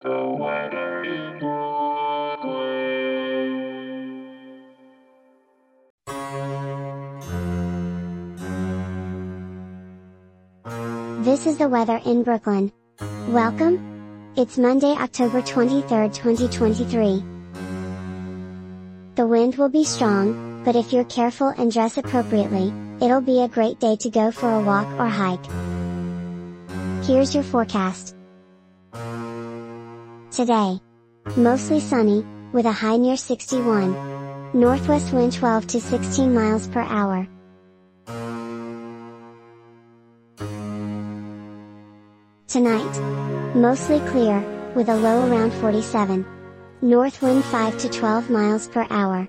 This is the weather in Brooklyn. Welcome! It's Monday, October 23, 2023. The wind will be strong, but if you're careful and dress appropriately, it'll be a great day to go for a walk or hike. Here's your forecast. Today. Mostly sunny, with a high near 61. Northwest wind 12 to 16 miles per hour. Tonight. Mostly clear, with a low around 47. North wind 5 to 12 miles per hour.